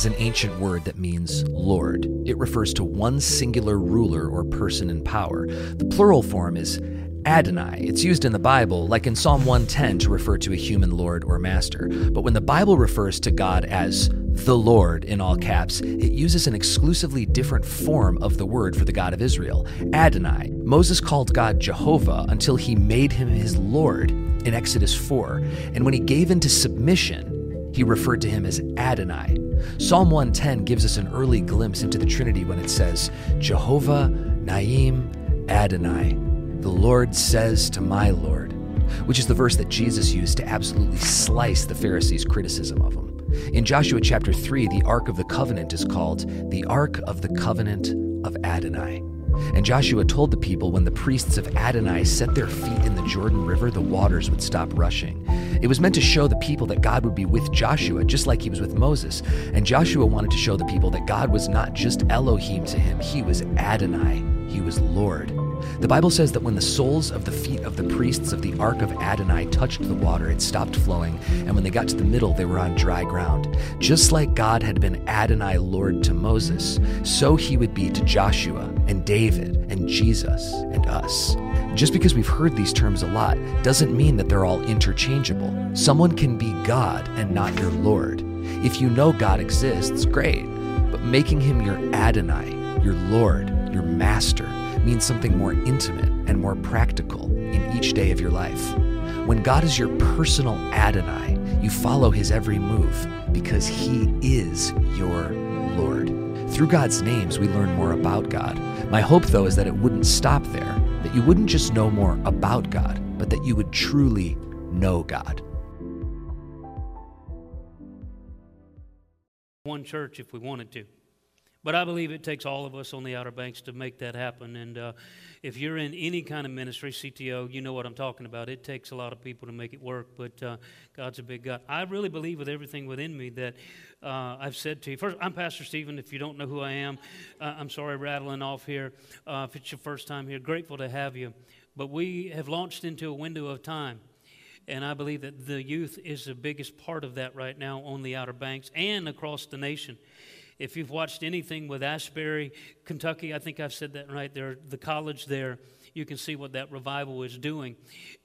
is an ancient word that means Lord. It refers to one singular ruler or person in power. The plural form is Adonai. It's used in the Bible, like in Psalm 110, to refer to a human Lord or Master. But when the Bible refers to God as the Lord in all caps, it uses an exclusively different form of the word for the God of Israel, Adonai. Moses called God Jehovah until he made him his Lord in Exodus 4. And when he gave into submission, he referred to him as Adonai. Psalm 110 gives us an early glimpse into the Trinity when it says, Jehovah, Naim, Adonai. The Lord says to my Lord, which is the verse that Jesus used to absolutely slice the Pharisees' criticism of him. In Joshua chapter 3, the Ark of the Covenant is called the Ark of the Covenant of Adonai. And Joshua told the people when the priests of Adonai set their feet in the Jordan River, the waters would stop rushing. It was meant to show the people that God would be with Joshua, just like he was with Moses. And Joshua wanted to show the people that God was not just Elohim to him, he was Adonai, he was Lord. The Bible says that when the soles of the feet of the priests of the Ark of Adonai touched the water, it stopped flowing, and when they got to the middle, they were on dry ground. Just like God had been Adonai Lord to Moses, so he would be to Joshua and David and Jesus and us. Just because we've heard these terms a lot doesn't mean that they're all interchangeable. Someone can be God and not your Lord. If you know God exists, great, but making him your Adonai, your Lord, your Master, means something more intimate and more practical in each day of your life. When God is your personal Adonai, you follow his every move because he is your Lord. Through God's names, we learn more about God. My hope, though, is that it wouldn't stop there, that you wouldn't just know more about God, but that you would truly know God. One church if we wanted to. But I believe it takes all of us on the Outer Banks to make that happen. And uh, if you're in any kind of ministry, CTO, you know what I'm talking about. It takes a lot of people to make it work, but uh, God's a big God. I really believe with everything within me that uh, I've said to you. First, I'm Pastor Stephen. If you don't know who I am, uh, I'm sorry rattling off here. Uh, if it's your first time here, grateful to have you. But we have launched into a window of time. And I believe that the youth is the biggest part of that right now on the Outer Banks and across the nation. If you've watched anything with Asbury, Kentucky, I think I've said that right there, the college there, you can see what that revival is doing.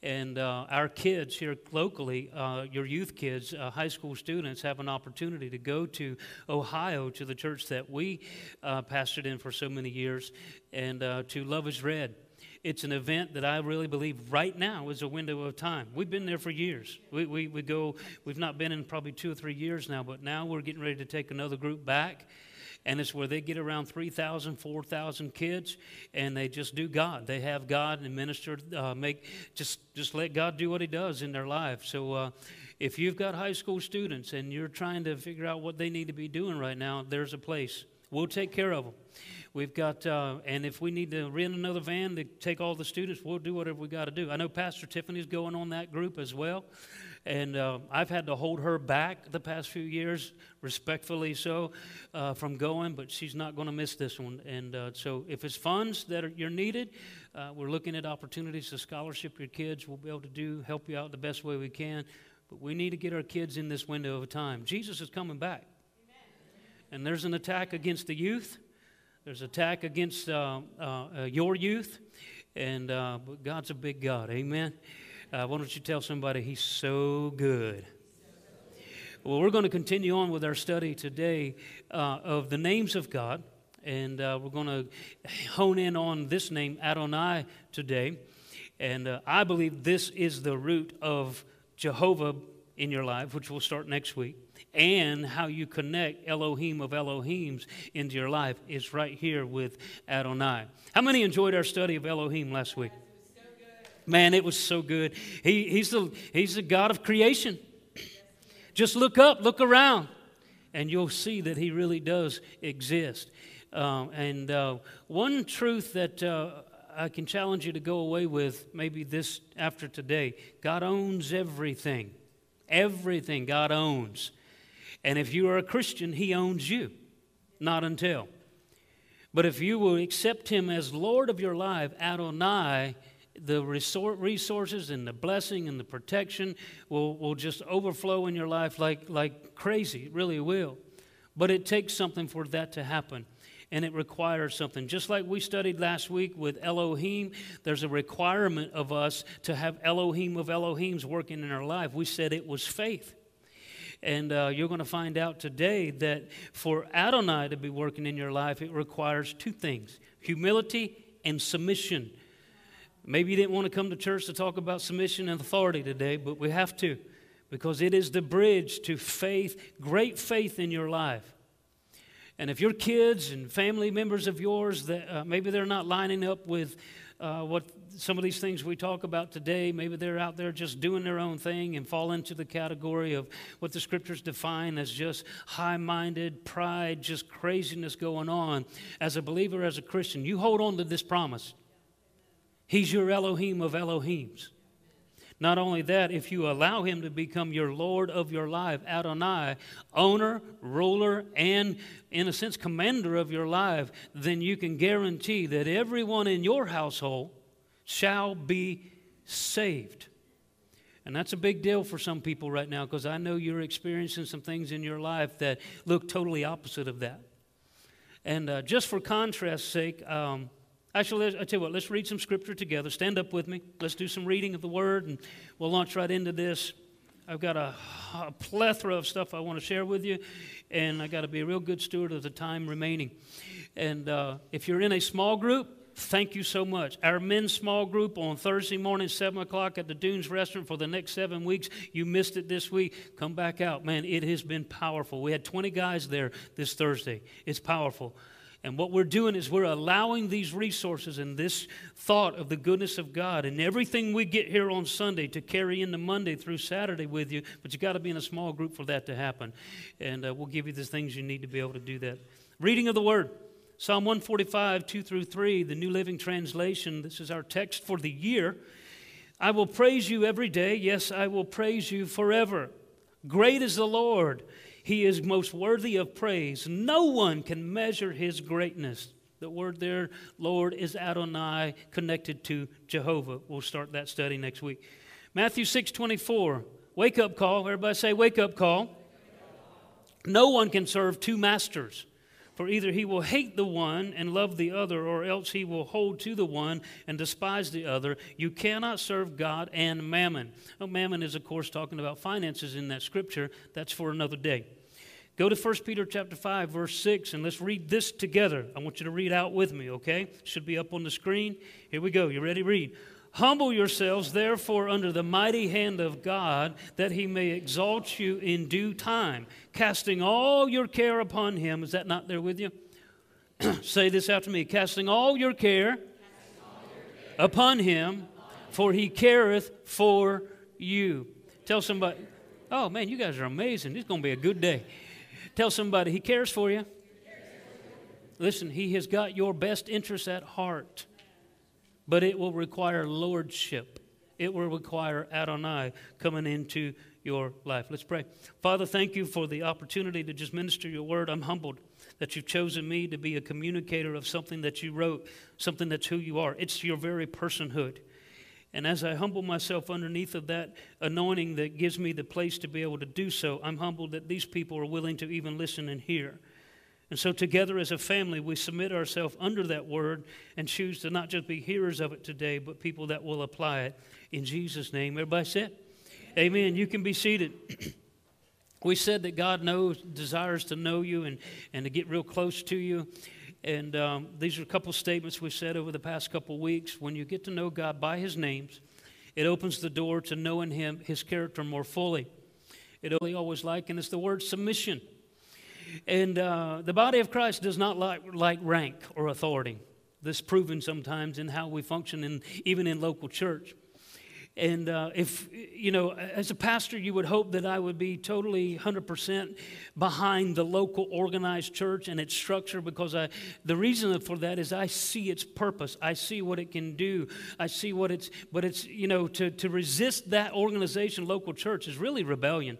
And uh, our kids here locally, uh, your youth kids, uh, high school students, have an opportunity to go to Ohio to the church that we uh, pastored in for so many years and uh, to Love is Red it's an event that I really believe right now is a window of time. We've been there for years. We, we, we go, we've not been in probably two or three years now, but now we're getting ready to take another group back. And it's where they get around 3,000, 4,000 kids, and they just do God. They have God and minister, uh, make, just, just let God do what He does in their life. So, uh, if you've got high school students and you're trying to figure out what they need to be doing right now, there's a place. We'll take care of them. We've got, uh, and if we need to rent another van to take all the students, we'll do whatever we got to do. I know Pastor Tiffany's going on that group as well. And uh, I've had to hold her back the past few years, respectfully so, uh, from going, but she's not going to miss this one. And uh, so if it's funds that are, you're needed, uh, we're looking at opportunities to scholarship your kids. We'll be able to do, help you out the best way we can. But we need to get our kids in this window of time. Jesus is coming back. Amen. And there's an attack against the youth. There's attack against uh, uh, uh, your youth, and uh, God's a big God. Amen. Uh, why don't you tell somebody He's so good? Well, we're going to continue on with our study today of the names of God, and we're going to hone in on this name, Adonai, today. And I believe this is the root of Jehovah in your life, which we'll start next week and how you connect Elohim of Elohims into your life is right here with Adonai. How many enjoyed our study of Elohim last week? Man, it was so good. He, he's, the, he's the God of creation. Just look up, look around, and you'll see that He really does exist. Um, and uh, one truth that uh, I can challenge you to go away with, maybe this after today God owns everything. Everything God owns. And if you are a Christian, He owns you, not until. But if you will accept Him as Lord of your life, Adonai, the resources and the blessing and the protection will, will just overflow in your life like, like crazy. It really will. But it takes something for that to happen and it requires something. Just like we studied last week with Elohim, there's a requirement of us to have Elohim of Elohims working in our life. We said it was faith. And uh, you're going to find out today that for Adonai to be working in your life, it requires two things humility and submission. Maybe you didn't want to come to church to talk about submission and authority today, but we have to because it is the bridge to faith, great faith in your life. And if your kids and family members of yours, that uh, maybe they're not lining up with uh, what some of these things we talk about today, maybe they're out there just doing their own thing and fall into the category of what the scriptures define as just high minded, pride, just craziness going on. As a believer, as a Christian, you hold on to this promise. He's your Elohim of Elohims. Not only that, if you allow him to become your Lord of your life, Adonai, owner, ruler, and in a sense, commander of your life, then you can guarantee that everyone in your household shall be saved. And that's a big deal for some people right now because I know you're experiencing some things in your life that look totally opposite of that. And uh, just for contrast's sake, um, Actually, I tell you what, let's read some scripture together. Stand up with me. Let's do some reading of the word, and we'll launch right into this. I've got a, a plethora of stuff I want to share with you, and I got to be a real good steward of the time remaining. And uh, if you're in a small group, thank you so much. Our men's small group on Thursday morning, 7 o'clock at the Dunes Restaurant for the next seven weeks. You missed it this week. Come back out. Man, it has been powerful. We had 20 guys there this Thursday. It's powerful. And what we're doing is we're allowing these resources and this thought of the goodness of God and everything we get here on Sunday to carry into Monday through Saturday with you. But you got to be in a small group for that to happen. And uh, we'll give you the things you need to be able to do that. Reading of the Word Psalm 145, 2 through 3, the New Living Translation. This is our text for the year. I will praise you every day. Yes, I will praise you forever. Great is the Lord he is most worthy of praise. No one can measure his greatness. The word there, Lord, is Adonai connected to Jehovah. We'll start that study next week. Matthew 6 24. Wake up call. Everybody say, wake up call. No one can serve two masters. For either he will hate the one and love the other, or else he will hold to the one and despise the other. You cannot serve God and mammon. Now, mammon is, of course, talking about finances in that scripture. That's for another day. Go to 1 Peter chapter 5 verse 6 and let's read this together. I want you to read out with me, okay? Should be up on the screen. Here we go. You ready? Read. Humble yourselves therefore under the mighty hand of God that he may exalt you in due time, casting all your care upon him. Is that not there with you? Say this after me. Casting all your care, all your care upon him, for he careth for you. Tell somebody, oh man, you guys are amazing. It's going to be a good day. Tell somebody, He cares for you. Listen, He has got your best interests at heart, but it will require lordship. It will require Adonai coming into your life. Let's pray. Father, thank you for the opportunity to just minister your word. I'm humbled that you've chosen me to be a communicator of something that you wrote, something that's who you are. It's your very personhood. And as I humble myself underneath of that anointing that gives me the place to be able to do so, I'm humbled that these people are willing to even listen and hear. And so, together as a family, we submit ourselves under that word and choose to not just be hearers of it today, but people that will apply it. In Jesus' name, everybody said, Amen. You can be seated. we said that God knows, desires to know you and, and to get real close to you. And um, these are a couple statements we've said over the past couple weeks. When you get to know God by His names, it opens the door to knowing Him, His character more fully. It only always like, and it's the word submission. And uh, the body of Christ does not like, like rank or authority. This proven sometimes in how we function, in, even in local church. And uh, if, you know, as a pastor, you would hope that I would be totally 100% behind the local organized church and its structure because I, the reason for that is I see its purpose. I see what it can do. I see what it's, but it's, you know, to, to resist that organization, local church, is really rebellion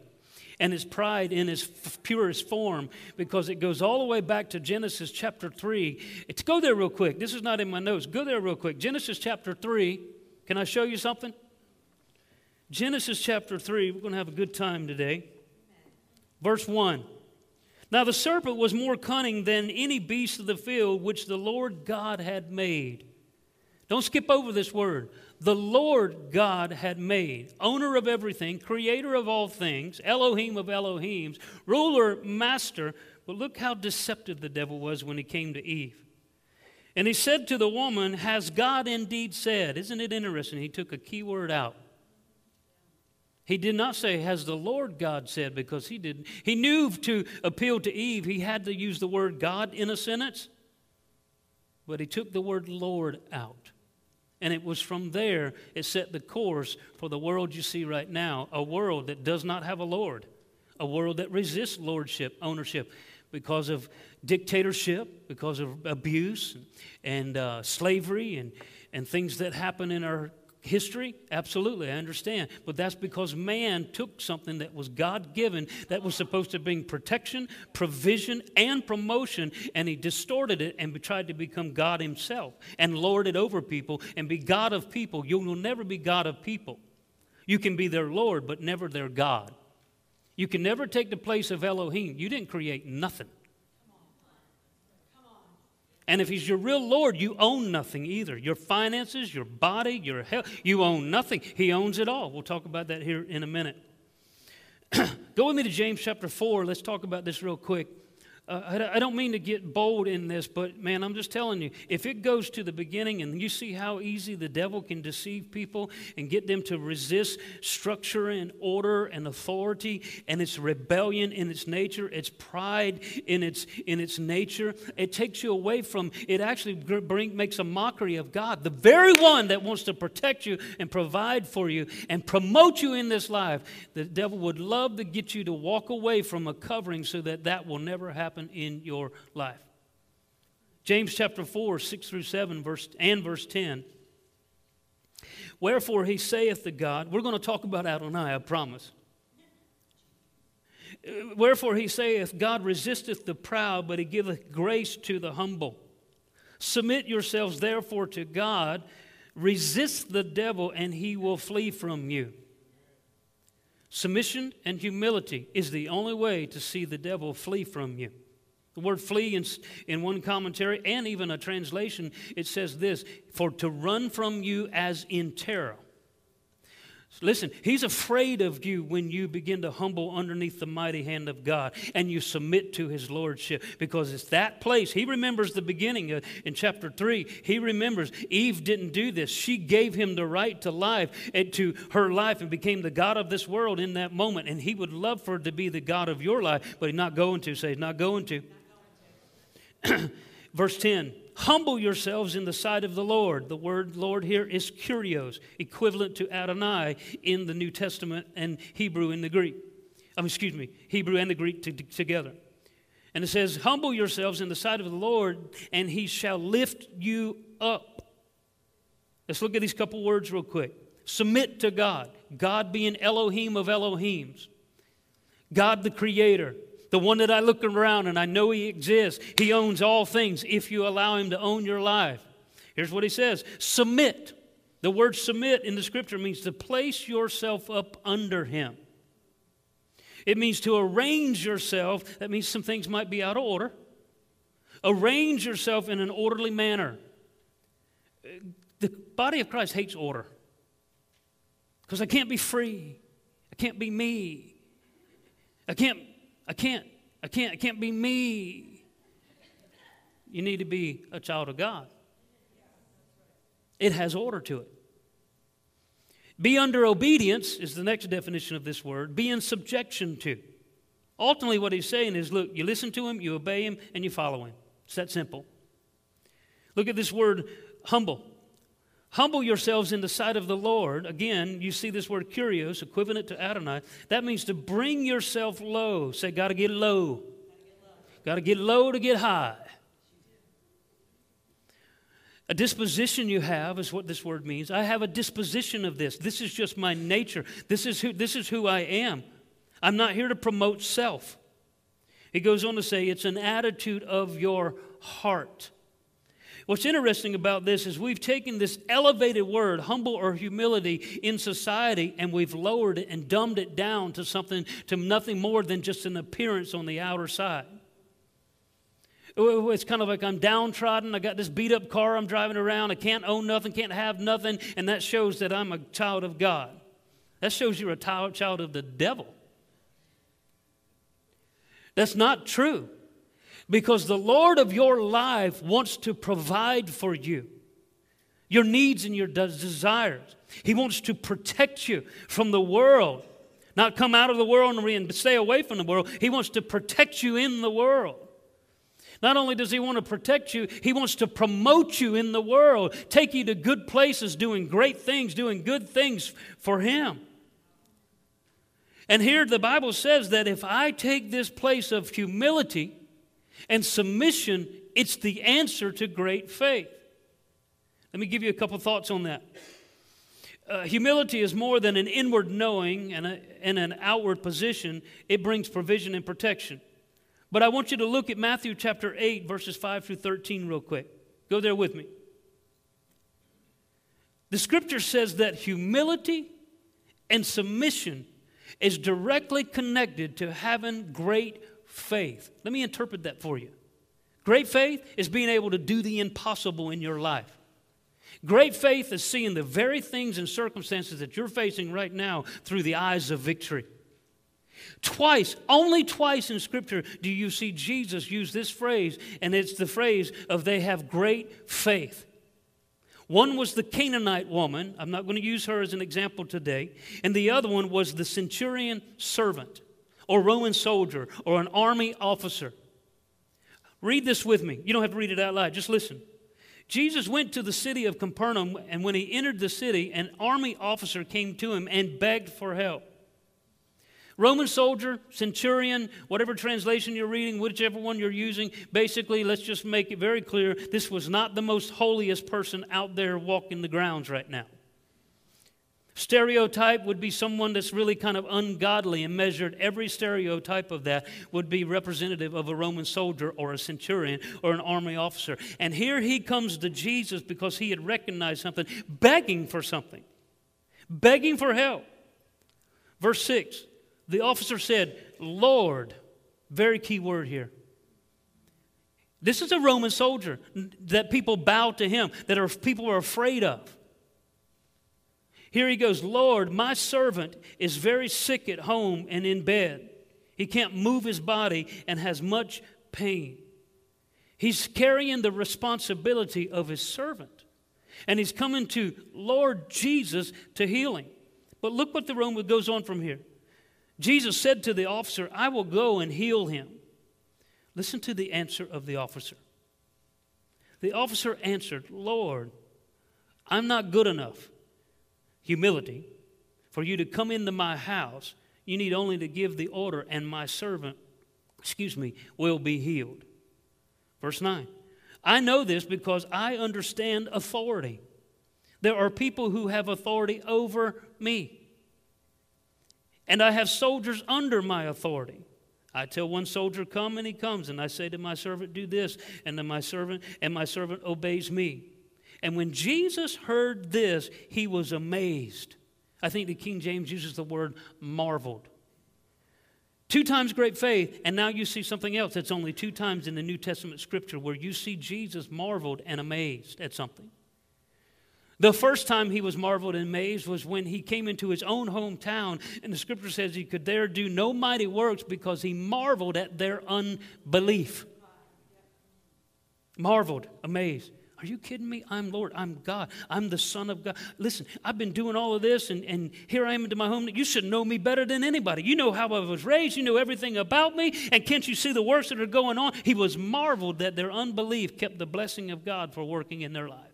and his pride in its purest form because it goes all the way back to Genesis chapter 3. It's, go there real quick. This is not in my notes. Go there real quick. Genesis chapter 3. Can I show you something? Genesis chapter 3, we're going to have a good time today. Verse 1. Now the serpent was more cunning than any beast of the field which the Lord God had made. Don't skip over this word. The Lord God had made, owner of everything, creator of all things, Elohim of Elohims, ruler, master. But look how deceptive the devil was when he came to Eve. And he said to the woman, Has God indeed said? Isn't it interesting? He took a key word out. He did not say, Has the Lord God said? Because he didn't. He knew to appeal to Eve, he had to use the word God in a sentence. But he took the word Lord out. And it was from there it set the course for the world you see right now a world that does not have a Lord, a world that resists lordship, ownership, because of dictatorship, because of abuse and uh, slavery and, and things that happen in our history? Absolutely, I understand. But that's because man took something that was God given, that was supposed to bring protection, provision, and promotion, and he distorted it and tried to become God himself and lord it over people and be God of people. You will never be God of people. You can be their Lord, but never their God. You can never take the place of Elohim. You didn't create nothing. And if he's your real Lord, you own nothing either. Your finances, your body, your health, you own nothing. He owns it all. We'll talk about that here in a minute. Go with me to James chapter 4. Let's talk about this real quick. Uh, I don't mean to get bold in this, but man, I'm just telling you, if it goes to the beginning and you see how easy the devil can deceive people and get them to resist structure and order and authority and its rebellion in its nature, its pride in its, in its nature, it takes you away from, it actually bring, makes a mockery of God, the very one that wants to protect you and provide for you and promote you in this life. The devil would love to get you to walk away from a covering so that that will never happen happen in your life. James chapter 4, 6 through 7, verse, and verse 10. Wherefore he saith to God, we're going to talk about Adonai, I promise. Wherefore he saith, God resisteth the proud, but he giveth grace to the humble. Submit yourselves therefore to God, resist the devil, and he will flee from you. Submission and humility is the only way to see the devil flee from you. The word flee in, in one commentary and even a translation, it says this for to run from you as in terror. Listen, he's afraid of you when you begin to humble underneath the mighty hand of God and you submit to his lordship because it's that place. He remembers the beginning of, in chapter 3. He remembers Eve didn't do this. She gave him the right to life and to her life and became the God of this world in that moment. And he would love for her to be the God of your life, but he's not going to. Say, he's not going to. Verse 10 Humble yourselves in the sight of the Lord. The word Lord here is kurios, equivalent to Adonai in the New Testament and Hebrew in the Greek. Excuse me, Hebrew and the Greek to, to, together. And it says, Humble yourselves in the sight of the Lord, and he shall lift you up. Let's look at these couple words real quick. Submit to God, God being Elohim of Elohims, God the Creator, the one that I look around and I know He exists. He owns all things if you allow Him to own your life. Here's what He says Submit. The word submit in the scripture means to place yourself up under Him. It means to arrange yourself. That means some things might be out of order. Arrange yourself in an orderly manner. The body of Christ hates order because I can't be free. I can't be me. I can't I can't. I can't. I can't be me. You need to be a child of God. It has order to it. Be under obedience is the next definition of this word. Be in subjection to. Ultimately, what he's saying is look, you listen to him, you obey him, and you follow him. It's that simple. Look at this word humble. Humble yourselves in the sight of the Lord. Again, you see this word kurios, equivalent to Adonai. That means to bring yourself low. Say, got to get low. Got to get low to get high. A disposition you have is what this word means. I have a disposition of this. This is just my nature. This is who, this is who I am. I'm not here to promote self. He goes on to say it's an attitude of your heart. What's interesting about this is we've taken this elevated word, humble or humility, in society and we've lowered it and dumbed it down to something, to nothing more than just an appearance on the outer side. It's kind of like I'm downtrodden. I got this beat up car I'm driving around. I can't own nothing, can't have nothing. And that shows that I'm a child of God. That shows you're a child of the devil. That's not true because the Lord of your life wants to provide for you your needs and your desires. He wants to protect you from the world, not come out of the world and stay away from the world. He wants to protect you in the world. Not only does he want to protect you, he wants to promote you in the world, take you to good places, doing great things, doing good things for him. And here the Bible says that if I take this place of humility and submission, it's the answer to great faith. Let me give you a couple thoughts on that. Uh, humility is more than an inward knowing and, a, and an outward position, it brings provision and protection. But I want you to look at Matthew chapter 8, verses 5 through 13, real quick. Go there with me. The scripture says that humility and submission is directly connected to having great faith. Let me interpret that for you. Great faith is being able to do the impossible in your life. Great faith is seeing the very things and circumstances that you're facing right now through the eyes of victory. Twice, only twice in Scripture do you see Jesus use this phrase, and it's the phrase of they have great faith. One was the Canaanite woman. I'm not going to use her as an example today. And the other one was the centurion servant, or Roman soldier, or an army officer. Read this with me. You don't have to read it out loud, just listen. Jesus went to the city of Capernaum, and when he entered the city, an army officer came to him and begged for help. Roman soldier, centurion, whatever translation you're reading, whichever one you're using, basically, let's just make it very clear this was not the most holiest person out there walking the grounds right now. Stereotype would be someone that's really kind of ungodly and measured. Every stereotype of that would be representative of a Roman soldier or a centurion or an army officer. And here he comes to Jesus because he had recognized something, begging for something, begging for help. Verse 6 the officer said, Lord, very key word here. This is a Roman soldier that people bow to him, that are, people are afraid of. Here he goes, Lord, my servant is very sick at home and in bed. He can't move his body and has much pain. He's carrying the responsibility of his servant. And he's coming to Lord Jesus to heal him. But look what the Roman goes on from here. Jesus said to the officer, I will go and heal him. Listen to the answer of the officer. The officer answered, Lord, I'm not good enough, humility, for you to come into my house. You need only to give the order, and my servant, excuse me, will be healed. Verse 9 I know this because I understand authority. There are people who have authority over me and I have soldiers under my authority. I tell one soldier, come, and he comes, and I say to my servant, do this, and then my servant, and my servant obeys me. And when Jesus heard this, he was amazed. I think the King James uses the word marveled. Two times great faith, and now you see something else that's only two times in the New Testament scripture where you see Jesus marveled and amazed at something. The first time he was marveled and amazed was when he came into his own hometown, and the scripture says he could there do no mighty works because he marveled at their unbelief. Marveled, amazed. Are you kidding me? I'm Lord. I'm God. I'm the Son of God. Listen, I've been doing all of this, and, and here I am into my home. You should know me better than anybody. You know how I was raised. You know everything about me. And can't you see the works that are going on? He was marveled that their unbelief kept the blessing of God for working in their life.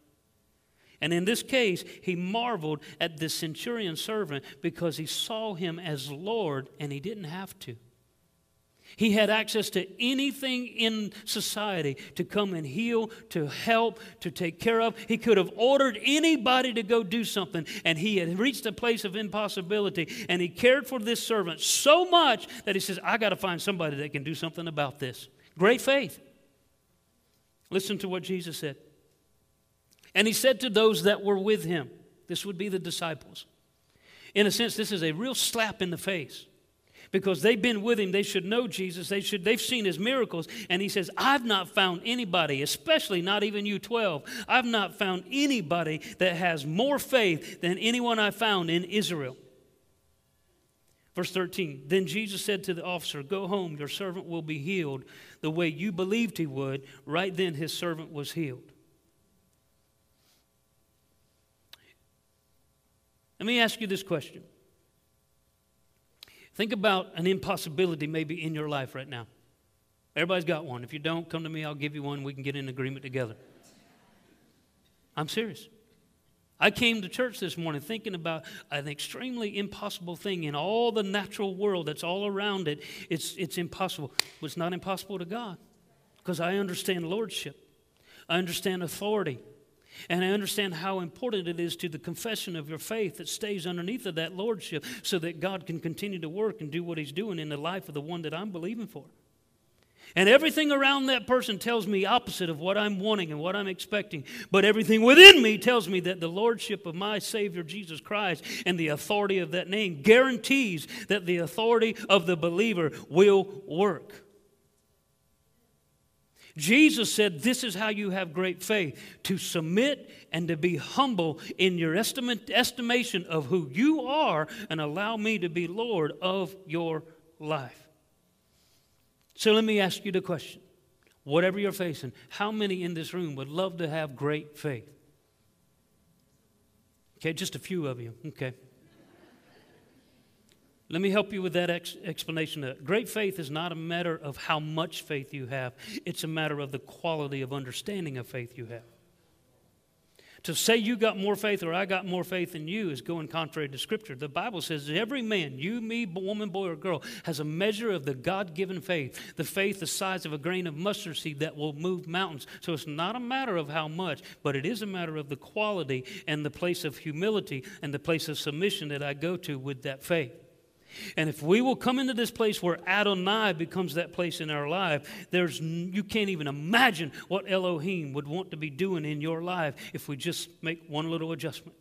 And in this case, he marveled at the centurion servant because he saw him as Lord and he didn't have to. He had access to anything in society to come and heal, to help, to take care of. He could have ordered anybody to go do something, and he had reached a place of impossibility. And he cared for this servant so much that he says, I got to find somebody that can do something about this. Great faith. Listen to what Jesus said. And he said to those that were with him, this would be the disciples. In a sense, this is a real slap in the face because they've been with him. They should know jesus. They should they've seen his miracles. And he says i've not found anybody especially not even you 12 i've not found anybody that has more faith than anyone i found in israel. Verse 13 then jesus said to the officer go home. Your servant will be healed the way you believed he would right then his servant was healed. Let me ask you this question Think about an impossibility maybe in your life right now. Everybody's got one. If you don't, come to me, I'll give you one. We can get in agreement together. I'm serious. I came to church this morning thinking about an extremely impossible thing in all the natural world that's all around it. It's, it's impossible. But it's not impossible to God because I understand lordship, I understand authority. And I understand how important it is to the confession of your faith that stays underneath of that lordship so that God can continue to work and do what He's doing in the life of the one that I'm believing for. And everything around that person tells me opposite of what I'm wanting and what I'm expecting. But everything within me tells me that the lordship of my Savior Jesus Christ and the authority of that name guarantees that the authority of the believer will work. Jesus said, This is how you have great faith to submit and to be humble in your estimate, estimation of who you are and allow me to be Lord of your life. So let me ask you the question whatever you're facing, how many in this room would love to have great faith? Okay, just a few of you. Okay. Let me help you with that ex- explanation. Great faith is not a matter of how much faith you have, it's a matter of the quality of understanding of faith you have. To say you got more faith or I got more faith than you is going contrary to Scripture. The Bible says every man, you, me, woman, boy, or girl, has a measure of the God given faith, the faith the size of a grain of mustard seed that will move mountains. So it's not a matter of how much, but it is a matter of the quality and the place of humility and the place of submission that I go to with that faith. And if we will come into this place where Adonai becomes that place in our life, there's, you can't even imagine what Elohim would want to be doing in your life if we just make one little adjustment.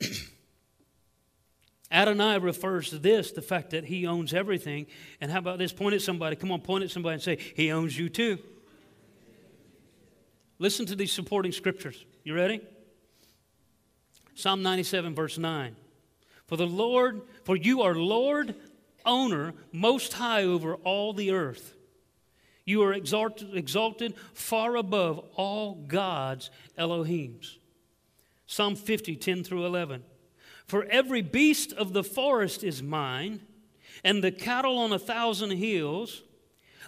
Adonai refers to this, the fact that he owns everything. And how about this? Point at somebody. Come on, point at somebody and say, He owns you too. Listen to these supporting scriptures. You ready? Psalm 97, verse 9. For the Lord, for you are Lord, owner, most high over all the earth. You are exalted, exalted far above all gods, Elohims. Psalm 50, 10 through 11. For every beast of the forest is mine, and the cattle on a thousand hills.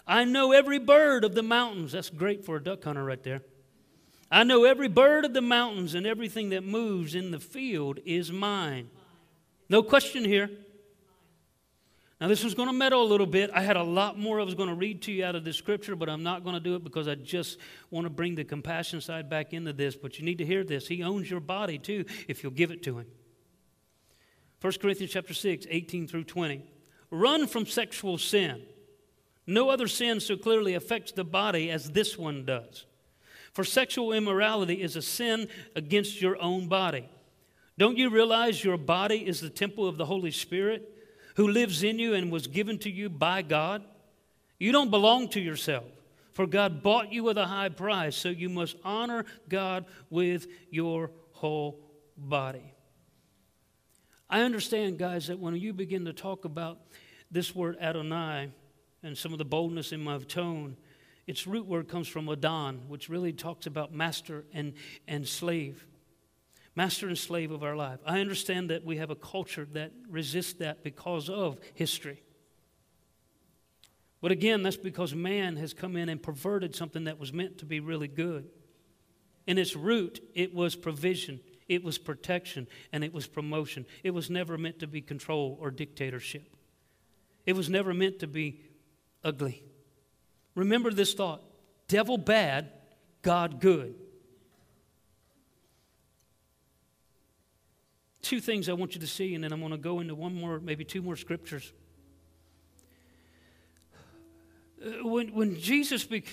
I know every bird of the mountains. That's great for a duck hunter right there. I know every bird of the mountains, and everything that moves in the field is mine. No question here. Now, this was going to meddle a little bit. I had a lot more I was going to read to you out of the scripture, but I'm not going to do it because I just want to bring the compassion side back into this. But you need to hear this. He owns your body too if you'll give it to him. 1 Corinthians chapter 6, 18 through 20. Run from sexual sin. No other sin so clearly affects the body as this one does. For sexual immorality is a sin against your own body. Don't you realize your body is the temple of the Holy Spirit who lives in you and was given to you by God? You don't belong to yourself, for God bought you with a high price, so you must honor God with your whole body. I understand, guys, that when you begin to talk about this word Adonai and some of the boldness in my tone, its root word comes from Adon, which really talks about master and, and slave master and slave of our life. I understand that we have a culture that resists that because of history. But again, that's because man has come in and perverted something that was meant to be really good. In its root, it was provision, it was protection, and it was promotion. It was never meant to be control or dictatorship. It was never meant to be ugly. Remember this thought devil bad, God good. Two things I want you to see, and then I'm going to go into one more, maybe two more scriptures. Uh, when, when Jesus, be,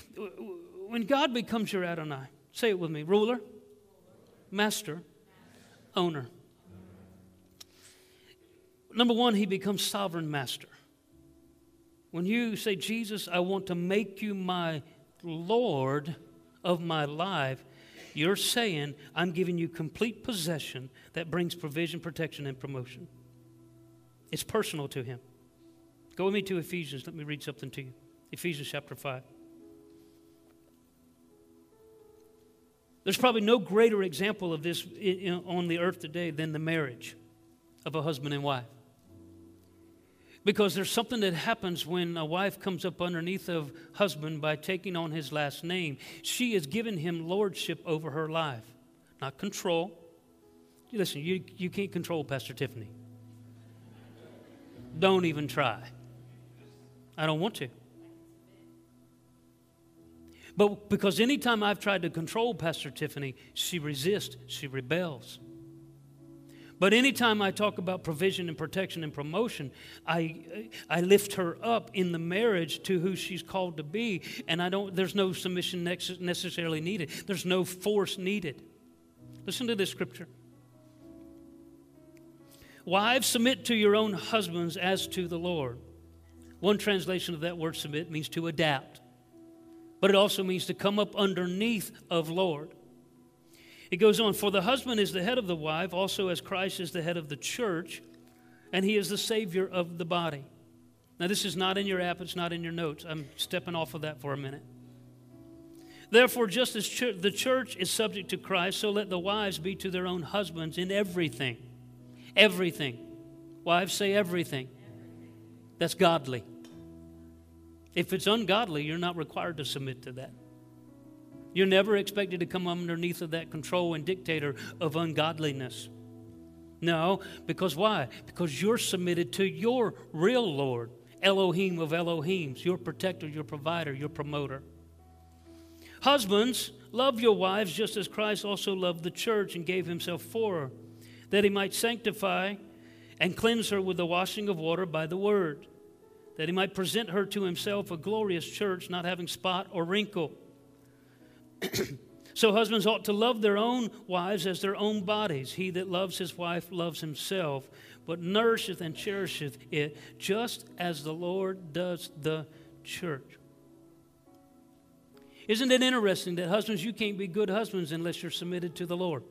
when God becomes your Adonai, say it with me ruler, master, owner. Number one, he becomes sovereign master. When you say, Jesus, I want to make you my Lord of my life, you're saying, I'm giving you complete possession that brings provision, protection, and promotion. It's personal to him. Go with me to Ephesians. Let me read something to you. Ephesians chapter 5. There's probably no greater example of this on the earth today than the marriage of a husband and wife. Because there's something that happens when a wife comes up underneath of husband by taking on his last name. She is giving him lordship over her life, not control. Listen, you, you can't control Pastor Tiffany. Don't even try. I don't want to. But because anytime I've tried to control Pastor Tiffany, she resists, she rebels. But anytime I talk about provision and protection and promotion, I, I lift her up in the marriage to who she's called to be, and I don't, there's no submission necessarily needed. There's no force needed. Listen to this scripture. Wives, submit to your own husbands as to the Lord. One translation of that word submit means to adapt, but it also means to come up underneath of Lord. It goes on, For the husband is the head of the wife, also as Christ is the head of the church, and he is the Savior of the body. Now, this is not in your app, it's not in your notes. I'm stepping off of that for a minute. Therefore, just as ch- the church is subject to Christ, so let the wives be to their own husbands in everything. Everything. Wives say everything. That's godly. If it's ungodly, you're not required to submit to that. You're never expected to come underneath of that control and dictator of ungodliness. No, because why? Because you're submitted to your real Lord, Elohim of Elohims, your protector, your provider, your promoter. Husbands, love your wives just as Christ also loved the church and gave himself for her, that he might sanctify and cleanse her with the washing of water by the word, that he might present her to himself a glorious church, not having spot or wrinkle so husbands ought to love their own wives as their own bodies. He that loves his wife loves himself, but nourisheth and cherisheth it, just as the Lord does the church. Isn't it interesting that husbands, you can't be good husbands unless you're submitted to the Lord?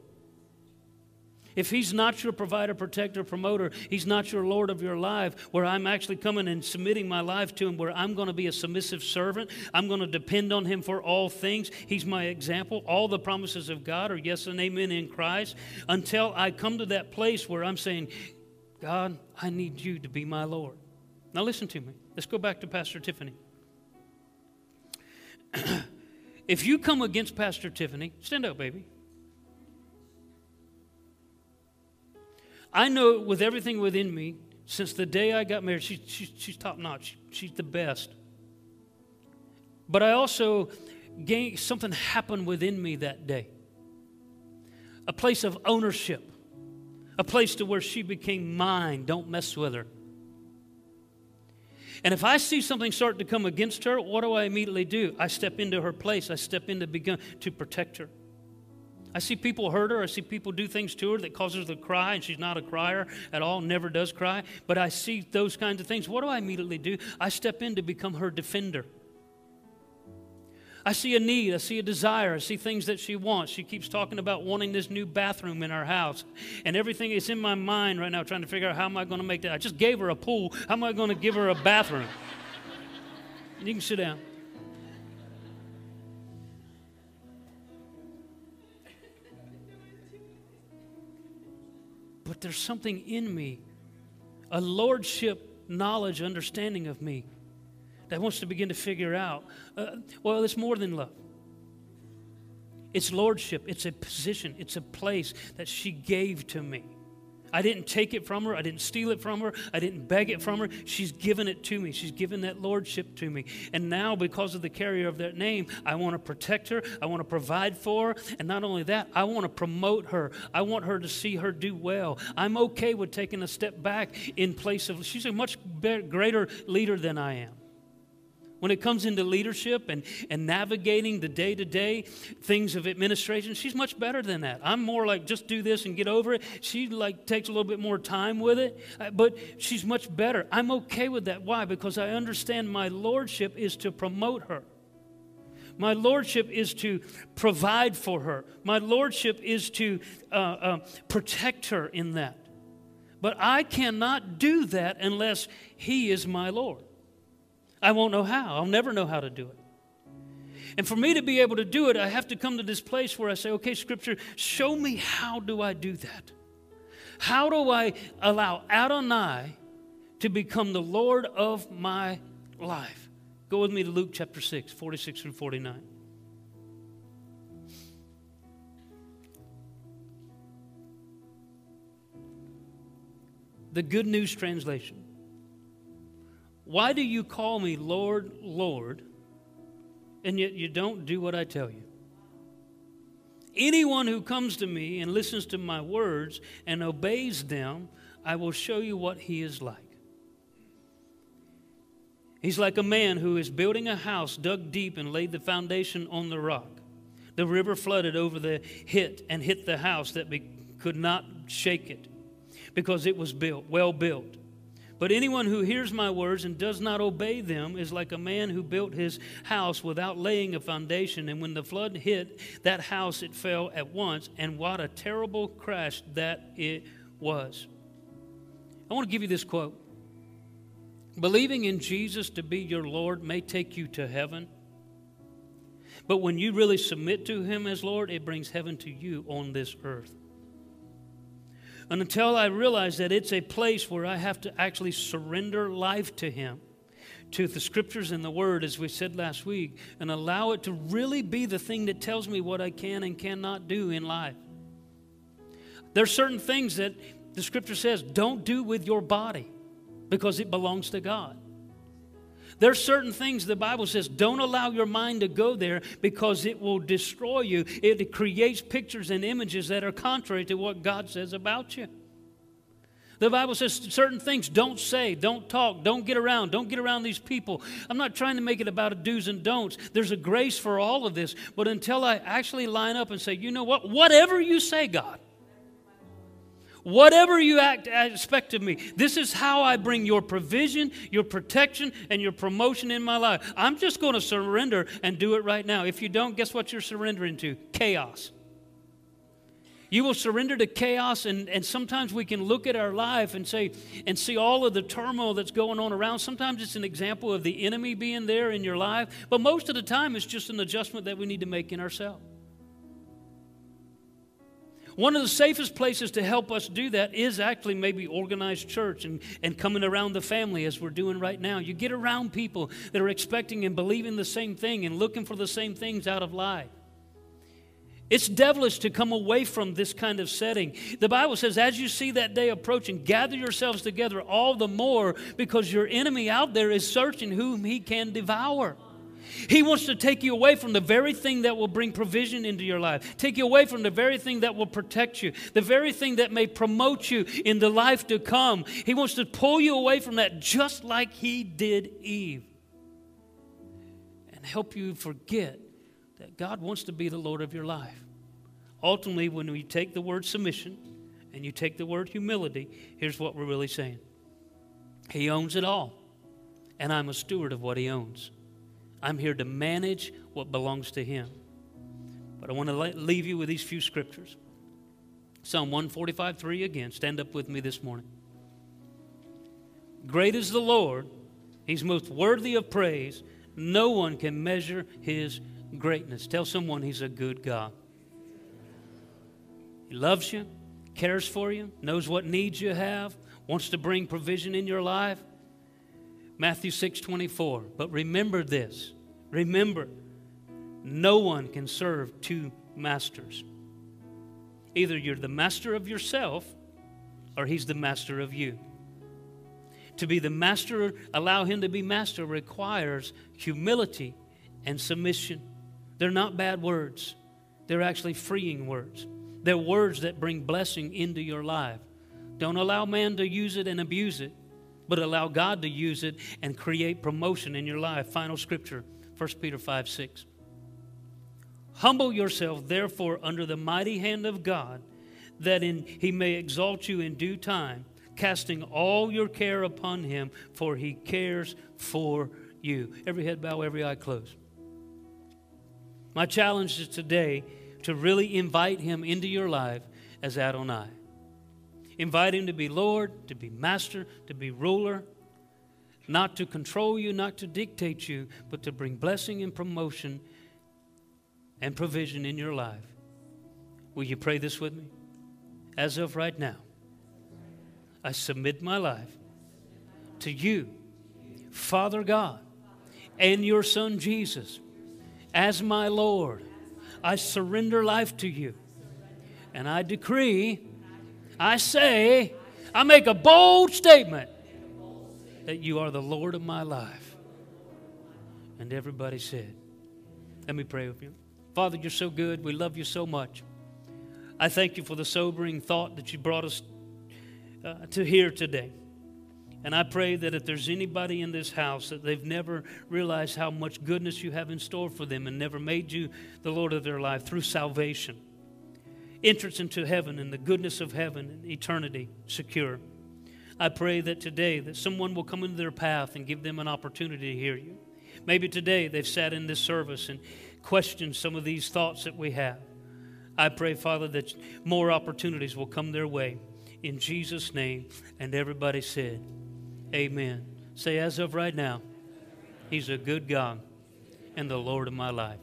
If He's not your provider, protector, promoter, He's not your Lord of your life, where I'm actually coming and submitting my life to Him, where I'm going to be a submissive servant, I'm going to depend on Him for all things. He's my example. All the promises of God are yes and amen in Christ. Until I come to that place where I'm saying, God, I need you to be my Lord. Now, listen to me. Let's go back to Pastor Tiffany. if you come against Pastor Tiffany, stand up, baby. I know with everything within me, since the day I got married, she, she, she's top notch. She's the best. But I also gained something happened within me that day. A place of ownership, a place to where she became mine. Don't mess with her. And if I see something start to come against her, what do I immediately do? I step into her place. I step in to begin to protect her. I see people hurt her. I see people do things to her that causes her to cry, and she's not a crier at all, never does cry. But I see those kinds of things. What do I immediately do? I step in to become her defender. I see a need, I see a desire, I see things that she wants. She keeps talking about wanting this new bathroom in our house. And everything is in my mind right now trying to figure out how am I going to make that. I just gave her a pool. How am I going to give her a bathroom? you can sit down. There's something in me, a lordship knowledge, understanding of me that wants to begin to figure out uh, well, it's more than love. It's lordship, it's a position, it's a place that she gave to me. I didn't take it from her. I didn't steal it from her. I didn't beg it from her. She's given it to me. She's given that lordship to me. And now, because of the carrier of that name, I want to protect her. I want to provide for her. And not only that, I want to promote her. I want her to see her do well. I'm okay with taking a step back in place of, she's a much better, greater leader than I am. When it comes into leadership and, and navigating the day to day things of administration, she's much better than that. I'm more like just do this and get over it. She like takes a little bit more time with it, uh, but she's much better. I'm okay with that. Why? Because I understand my lordship is to promote her. My lordship is to provide for her. My lordship is to uh, uh, protect her in that. But I cannot do that unless He is my Lord. I won't know how. I'll never know how to do it. And for me to be able to do it, I have to come to this place where I say, okay, Scripture, show me how do I do that? How do I allow Adonai to become the Lord of my life? Go with me to Luke chapter 6, 46 through 49. The Good News Translation. Why do you call me Lord, Lord, and yet you don't do what I tell you? Anyone who comes to me and listens to my words and obeys them, I will show you what he is like. He's like a man who is building a house, dug deep, and laid the foundation on the rock. The river flooded over the hit and hit the house that be, could not shake it because it was built, well built. But anyone who hears my words and does not obey them is like a man who built his house without laying a foundation. And when the flood hit that house, it fell at once. And what a terrible crash that it was. I want to give you this quote Believing in Jesus to be your Lord may take you to heaven. But when you really submit to Him as Lord, it brings heaven to you on this earth. And until I realize that it's a place where I have to actually surrender life to Him, to the scriptures and the Word, as we said last week, and allow it to really be the thing that tells me what I can and cannot do in life. There are certain things that the scripture says don't do with your body because it belongs to God. There's certain things the Bible says don't allow your mind to go there because it will destroy you. It creates pictures and images that are contrary to what God says about you. The Bible says certain things don't say, don't talk, don't get around, don't get around these people. I'm not trying to make it about a do's and don'ts. There's a grace for all of this. But until I actually line up and say, you know what? Whatever you say, God, Whatever you act, expect of me, this is how I bring your provision, your protection, and your promotion in my life. I'm just going to surrender and do it right now. If you don't, guess what you're surrendering to? Chaos. You will surrender to chaos, and, and sometimes we can look at our life and say, and see all of the turmoil that's going on around. Sometimes it's an example of the enemy being there in your life, but most of the time it's just an adjustment that we need to make in ourselves. One of the safest places to help us do that is actually maybe organized church and, and coming around the family as we're doing right now. You get around people that are expecting and believing the same thing and looking for the same things out of life. It's devilish to come away from this kind of setting. The Bible says, as you see that day approaching, gather yourselves together all the more because your enemy out there is searching whom he can devour. He wants to take you away from the very thing that will bring provision into your life, take you away from the very thing that will protect you, the very thing that may promote you in the life to come. He wants to pull you away from that just like he did Eve and help you forget that God wants to be the Lord of your life. Ultimately, when we take the word submission and you take the word humility, here's what we're really saying He owns it all, and I'm a steward of what He owns. I'm here to manage what belongs to Him. But I want to leave you with these few scriptures. Psalm 145 3 again. Stand up with me this morning. Great is the Lord, He's most worthy of praise. No one can measure His greatness. Tell someone He's a good God. He loves you, cares for you, knows what needs you have, wants to bring provision in your life. Matthew 6 24. But remember this remember, no one can serve two masters. Either you're the master of yourself or he's the master of you. To be the master, allow him to be master, requires humility and submission. They're not bad words, they're actually freeing words. They're words that bring blessing into your life. Don't allow man to use it and abuse it but allow God to use it and create promotion in your life. Final scripture, 1 Peter 5 6. Humble yourself, therefore, under the mighty hand of God, that in, he may exalt you in due time, casting all your care upon him, for he cares for you. Every head bow, every eye closed. My challenge is today to really invite him into your life as Adonai. Invite him to be Lord, to be master, to be ruler, not to control you, not to dictate you, but to bring blessing and promotion and provision in your life. Will you pray this with me? As of right now, I submit my life to you, Father God, and your Son Jesus, as my Lord. I surrender life to you. And I decree, I say, I make a bold statement that you are the Lord of my life. And everybody said, Let me pray with you. Father, you're so good. We love you so much. I thank you for the sobering thought that you brought us uh, to hear today. And I pray that if there's anybody in this house that they've never realized how much goodness you have in store for them and never made you the Lord of their life through salvation, entrance into heaven and the goodness of heaven and eternity secure. I pray that today that someone will come into their path and give them an opportunity to hear you. Maybe today they've sat in this service and questioned some of these thoughts that we have. I pray, Father, that more opportunities will come their way. In Jesus' name. And everybody said, Amen. Say, as of right now, He's a good God and the Lord of my life.